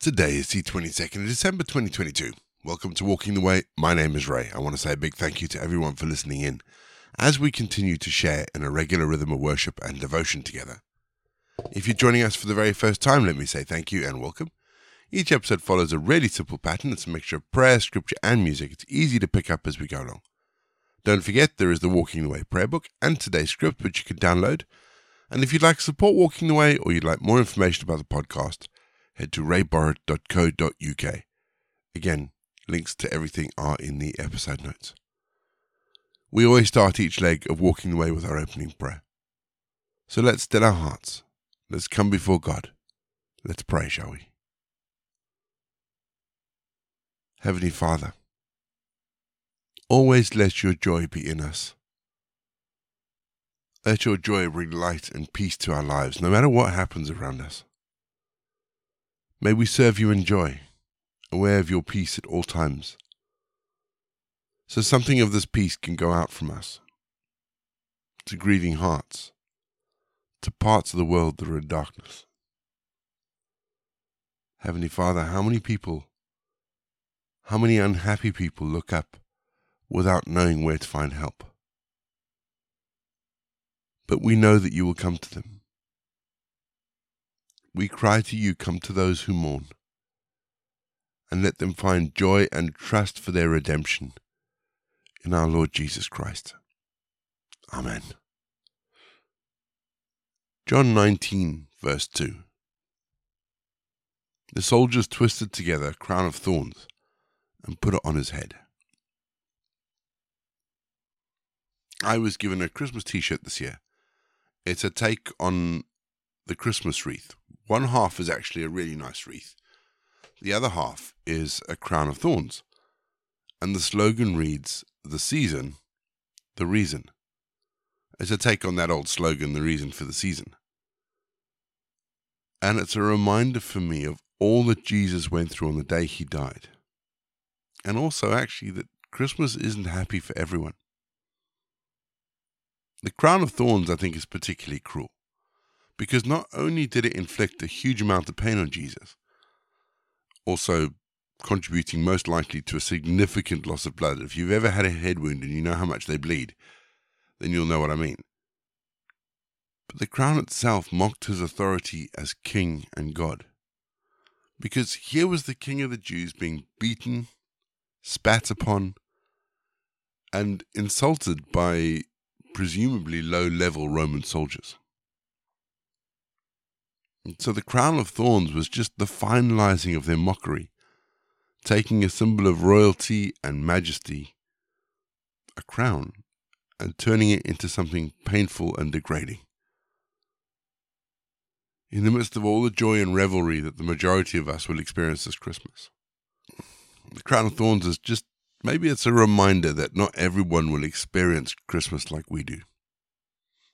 Today is the 22nd of December 2022. Welcome to Walking the Way. My name is Ray. I want to say a big thank you to everyone for listening in as we continue to share in a regular rhythm of worship and devotion together. If you're joining us for the very first time, let me say thank you and welcome. Each episode follows a really simple pattern. It's a mixture of prayer, scripture, and music. It's easy to pick up as we go along. Don't forget, there is the Walking the Way prayer book and today's script, which you can download. And if you'd like to support Walking the Way or you'd like more information about the podcast, head to rayborrett.co.uk. Again, links to everything are in the episode notes. We always start each leg of walking the way with our opening prayer. So let's still our hearts. Let's come before God. Let's pray, shall we? Heavenly Father, always let your joy be in us. Let your joy bring light and peace to our lives, no matter what happens around us. May we serve you in joy, aware of your peace at all times. So something of this peace can go out from us to grieving hearts, to parts of the world that are in darkness. Heavenly Father, how many people, how many unhappy people look up without knowing where to find help? But we know that you will come to them we cry to you, come to those who mourn, and let them find joy and trust for their redemption in our Lord Jesus Christ. Amen. John 19, verse 2. The soldiers twisted together a crown of thorns and put it on his head. I was given a Christmas t shirt this year. It's a take on the Christmas wreath, one half is actually a really nice wreath. The other half is a crown of thorns. And the slogan reads, The season, the reason. It's a take on that old slogan, The reason for the season. And it's a reminder for me of all that Jesus went through on the day he died. And also, actually, that Christmas isn't happy for everyone. The crown of thorns, I think, is particularly cruel because not only did it inflict a huge amount of pain on Jesus, also contributing most likely to a significant loss of blood. If you've ever had a head wound and you know how much they bleed, then you'll know what I mean. But the crown itself mocked his authority as king and God. Because here was the king of the Jews being beaten, spat upon, and insulted by presumably low level Roman soldiers. So the crown of thorns was just the finalizing of their mockery, taking a symbol of royalty and majesty, a crown, and turning it into something painful and degrading. In the midst of all the joy and revelry that the majority of us will experience this Christmas, the crown of thorns is just maybe it's a reminder that not everyone will experience Christmas like we do.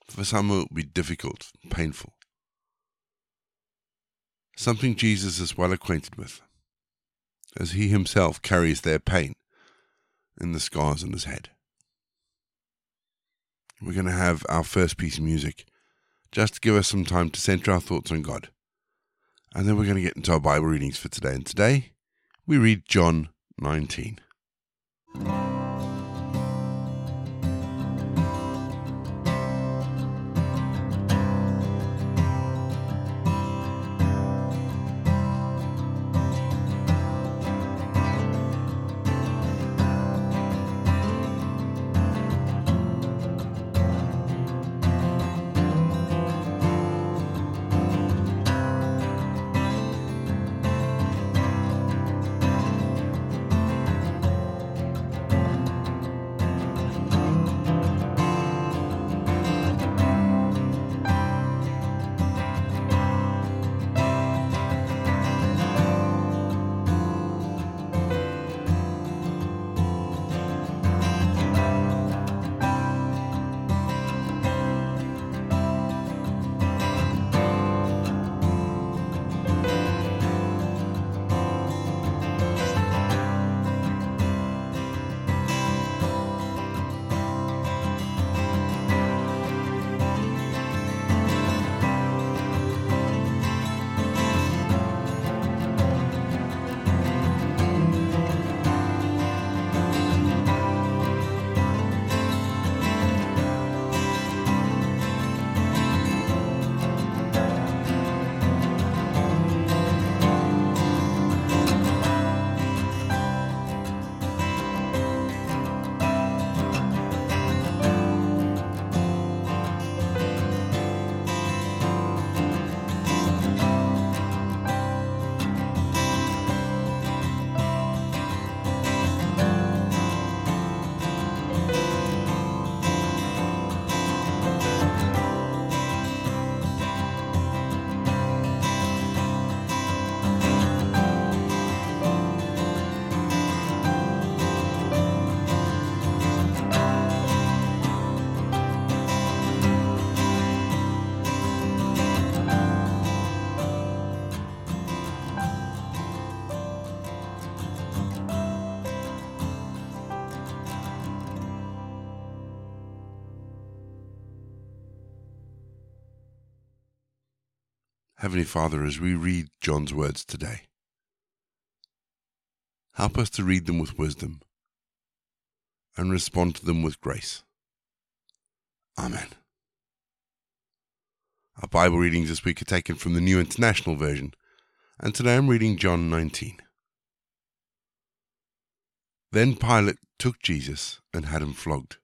For some, it will be difficult, painful something Jesus is well acquainted with, as he himself carries their pain in the scars on his head. We're going to have our first piece of music just to give us some time to center our thoughts on God. And then we're going to get into our Bible readings for today. And today we read John 19. Heavenly Father, as we read John's words today, help us to read them with wisdom and respond to them with grace. Amen. Our Bible readings this week are taken from the New International Version, and today I'm reading John 19. Then Pilate took Jesus and had him flogged.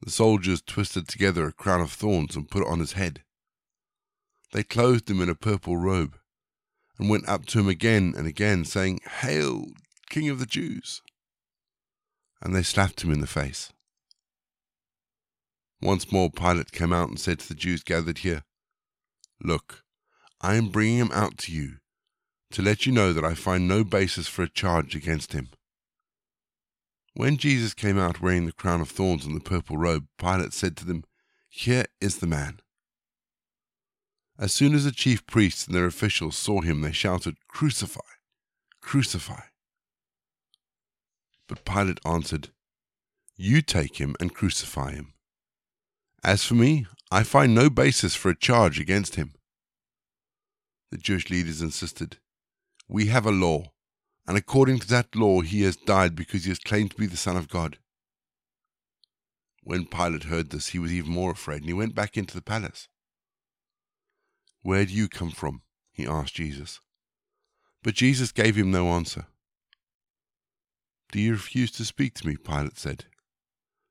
The soldiers twisted together a crown of thorns and put it on his head they clothed him in a purple robe and went up to him again and again, saying, Hail, King of the Jews! And they slapped him in the face. Once more Pilate came out and said to the Jews gathered here, Look, I am bringing him out to you to let you know that I find no basis for a charge against him. When Jesus came out wearing the crown of thorns and the purple robe, Pilate said to them, Here is the man. As soon as the chief priests and their officials saw him, they shouted, Crucify! Crucify! But Pilate answered, You take him and crucify him. As for me, I find no basis for a charge against him. The Jewish leaders insisted, We have a law, and according to that law he has died because he has claimed to be the Son of God. When Pilate heard this, he was even more afraid, and he went back into the palace. Where do you come from? he asked Jesus. But Jesus gave him no answer. Do you refuse to speak to me? Pilate said.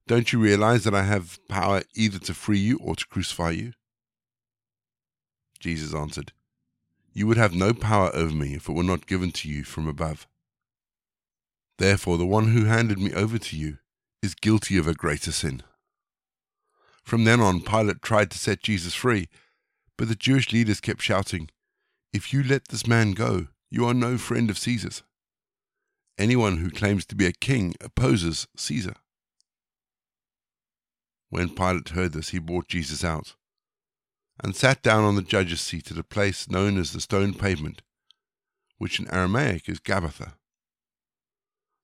Don't you realize that I have power either to free you or to crucify you? Jesus answered, You would have no power over me if it were not given to you from above. Therefore, the one who handed me over to you is guilty of a greater sin. From then on, Pilate tried to set Jesus free but the Jewish leaders kept shouting, If you let this man go, you are no friend of Caesar's. Anyone who claims to be a king opposes Caesar. When Pilate heard this, he brought Jesus out and sat down on the judge's seat at a place known as the stone pavement, which in Aramaic is Gabbatha.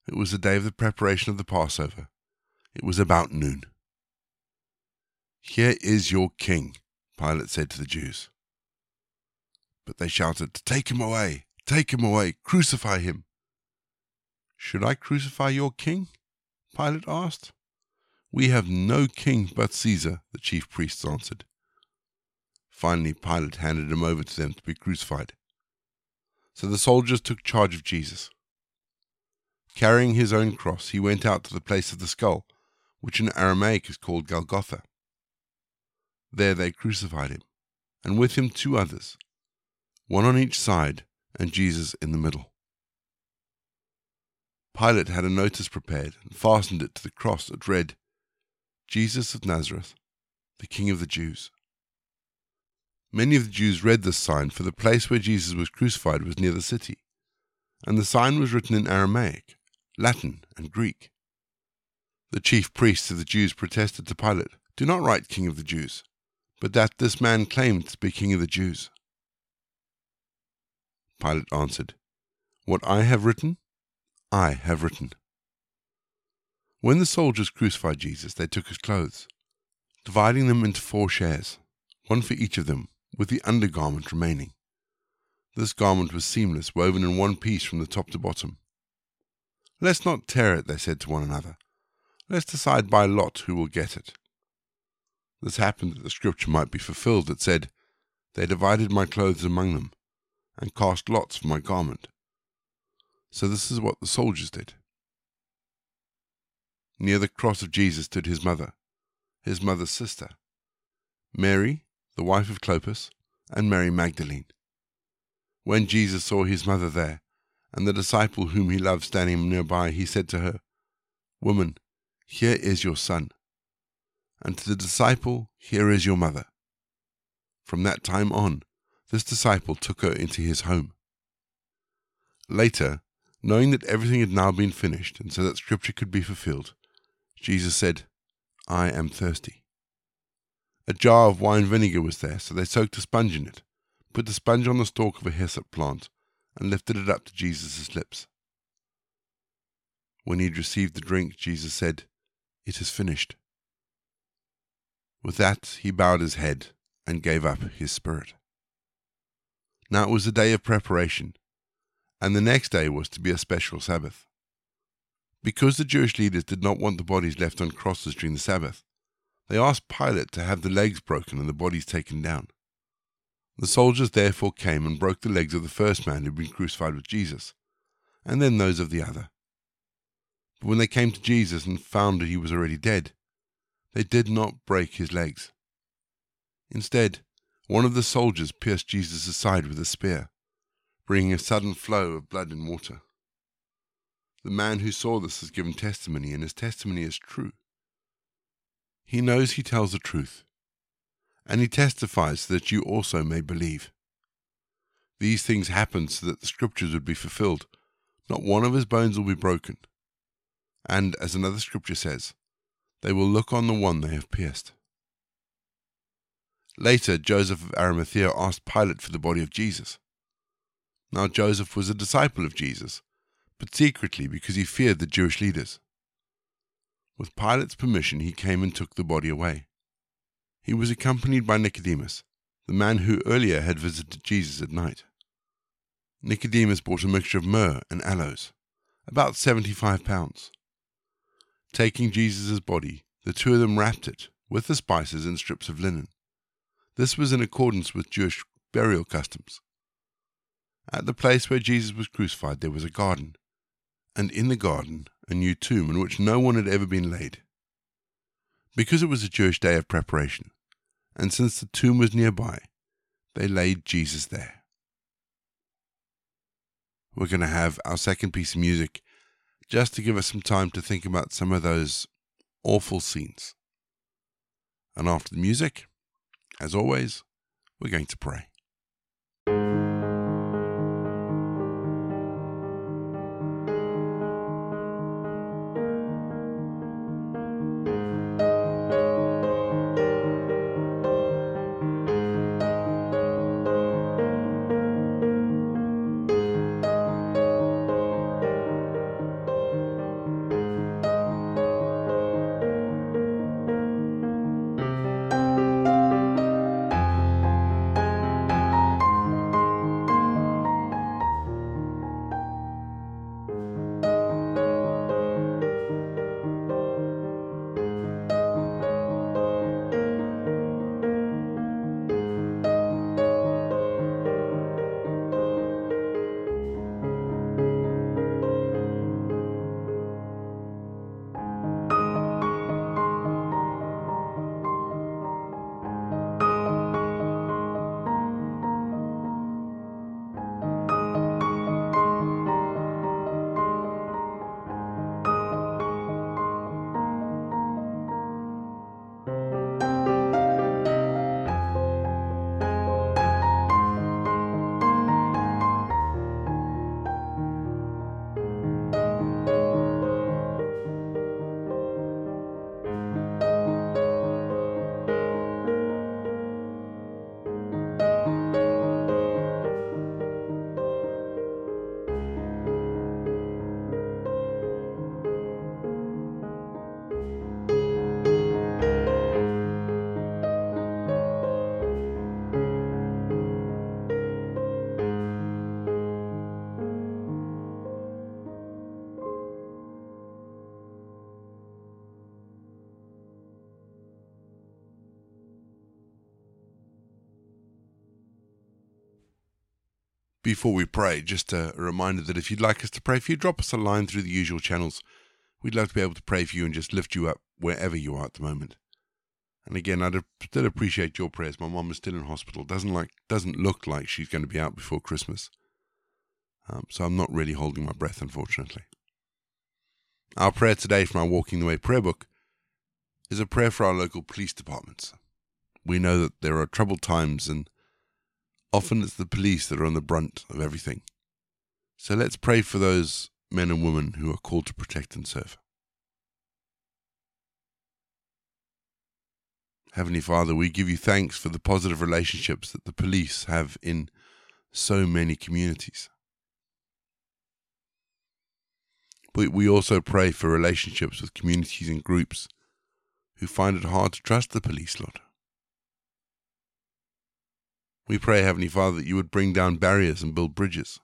It was the day of the preparation of the Passover. It was about noon. Here is your king, Pilate said to the Jews. But they shouted, Take him away! Take him away! Crucify him! Should I crucify your king? Pilate asked. We have no king but Caesar, the chief priests answered. Finally, Pilate handed him over to them to be crucified. So the soldiers took charge of Jesus. Carrying his own cross, he went out to the place of the skull, which in Aramaic is called Golgotha. There they crucified him, and with him two others, one on each side, and Jesus in the middle. Pilate had a notice prepared and fastened it to the cross that read, Jesus of Nazareth, the King of the Jews. Many of the Jews read this sign, for the place where Jesus was crucified was near the city, and the sign was written in Aramaic, Latin, and Greek. The chief priests of the Jews protested to Pilate, Do not write King of the Jews, but that this man claimed to be king of the Jews. Pilate answered, What I have written, I have written. When the soldiers crucified Jesus, they took his clothes, dividing them into four shares, one for each of them, with the undergarment remaining. This garment was seamless, woven in one piece from the top to bottom. Let's not tear it, they said to one another. Let's decide by lot who will get it. This happened that the scripture might be fulfilled that said, They divided my clothes among them, and cast lots for my garment. So this is what the soldiers did. Near the cross of Jesus stood his mother, his mother's sister, Mary, the wife of Clopas, and Mary Magdalene. When Jesus saw his mother there, and the disciple whom he loved standing nearby, he said to her, Woman, here is your son and to the disciple, Here is your mother. From that time on, this disciple took her into his home. Later, knowing that everything had now been finished, and so that Scripture could be fulfilled, Jesus said, I am thirsty. A jar of wine vinegar was there, so they soaked a sponge in it, put the sponge on the stalk of a hyssop plant, and lifted it up to Jesus' lips. When he had received the drink, Jesus said, It is finished. With that, he bowed his head and gave up his spirit. Now it was a day of preparation, and the next day was to be a special Sabbath. Because the Jewish leaders did not want the bodies left on crosses during the Sabbath, they asked Pilate to have the legs broken and the bodies taken down. The soldiers therefore came and broke the legs of the first man who had been crucified with Jesus, and then those of the other. But when they came to Jesus and found that he was already dead, they did not break his legs. Instead, one of the soldiers pierced Jesus' side with a spear, bringing a sudden flow of blood and water. The man who saw this has given testimony, and his testimony is true. He knows he tells the truth, and he testifies that you also may believe. These things happened so that the scriptures would be fulfilled. Not one of his bones will be broken. And, as another scripture says, they will look on the one they have pierced. Later, Joseph of Arimathea asked Pilate for the body of Jesus. Now, Joseph was a disciple of Jesus, but secretly because he feared the Jewish leaders. With Pilate's permission, he came and took the body away. He was accompanied by Nicodemus, the man who earlier had visited Jesus at night. Nicodemus bought a mixture of myrrh and aloes, about seventy-five pounds. Taking Jesus' body, the two of them wrapped it, with the spices, in strips of linen. This was in accordance with Jewish burial customs. At the place where Jesus was crucified there was a garden, and in the garden a new tomb in which no one had ever been laid. Because it was a Jewish day of preparation, and since the tomb was nearby, they laid Jesus there. We're going to have our second piece of music just to give us some time to think about some of those awful scenes. And after the music, as always, we're going to pray. Before we pray, just a reminder that if you'd like us to pray for you, drop us a line through the usual channels. We'd love to be able to pray for you and just lift you up wherever you are at the moment. And again, I'd still appreciate your prayers. My mom is still in hospital. Doesn't like doesn't look like she's going to be out before Christmas. Um, so I'm not really holding my breath, unfortunately. Our prayer today from our Walking the Way prayer book is a prayer for our local police departments. We know that there are troubled times and Often it's the police that are on the brunt of everything. So let's pray for those men and women who are called to protect and serve. Heavenly Father, we give you thanks for the positive relationships that the police have in so many communities. But we also pray for relationships with communities and groups who find it hard to trust the police, Lord. We pray, Heavenly Father, that you would bring down barriers and build bridges.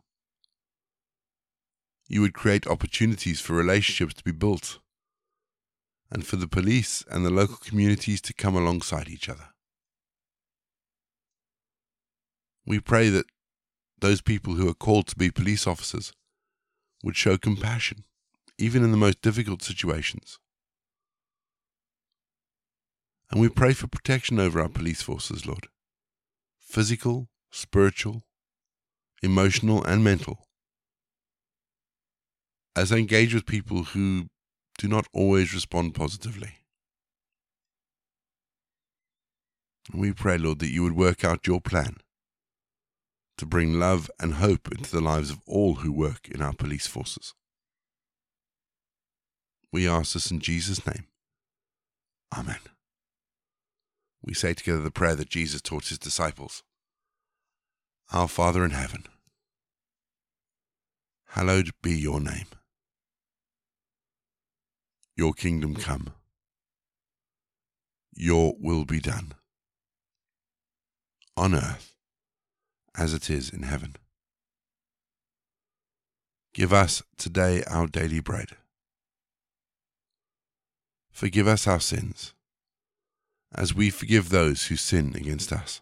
You would create opportunities for relationships to be built and for the police and the local communities to come alongside each other. We pray that those people who are called to be police officers would show compassion, even in the most difficult situations. And we pray for protection over our police forces, Lord physical, spiritual, emotional, and mental as I engage with people who do not always respond positively. We pray, Lord, that you would work out your plan to bring love and hope into the lives of all who work in our police forces. We ask this in Jesus' name. Amen. We say together the prayer that Jesus taught his disciples Our Father in heaven, hallowed be your name. Your kingdom come. Your will be done. On earth as it is in heaven. Give us today our daily bread. Forgive us our sins, as we forgive those who sin against us.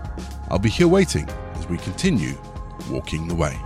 I'll be here waiting as we continue walking the way.